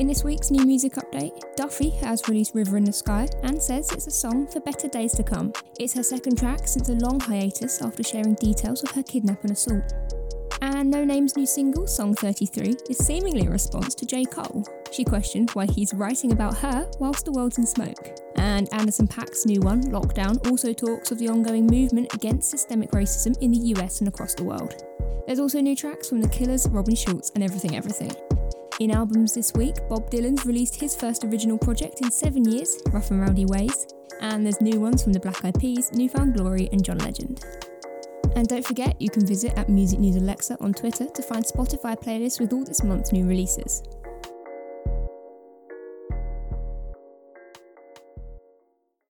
In this week's new music update, Duffy has released River in the Sky and says it's a song for better days to come. It's her second track since a long hiatus after sharing details of her kidnap and assault. And Noname's new single, Song 33, is seemingly a response to J. Cole. She questioned why he's writing about her whilst the world's in smoke. And Anderson .Paak's new one, Lockdown, also talks of the ongoing movement against systemic racism in the US and across the world. There's also new tracks from The Killers, Robin Schulz, and Everything Everything. In albums this week, Bob Dylan's released his first original project in seven years, Rough and Rowdy Ways, and there's new ones from the Black Eyed Peas, New Found Glory, and John Legend. And don't forget, you can visit at Music News Alexa on Twitter to find Spotify playlists with all this month's new releases.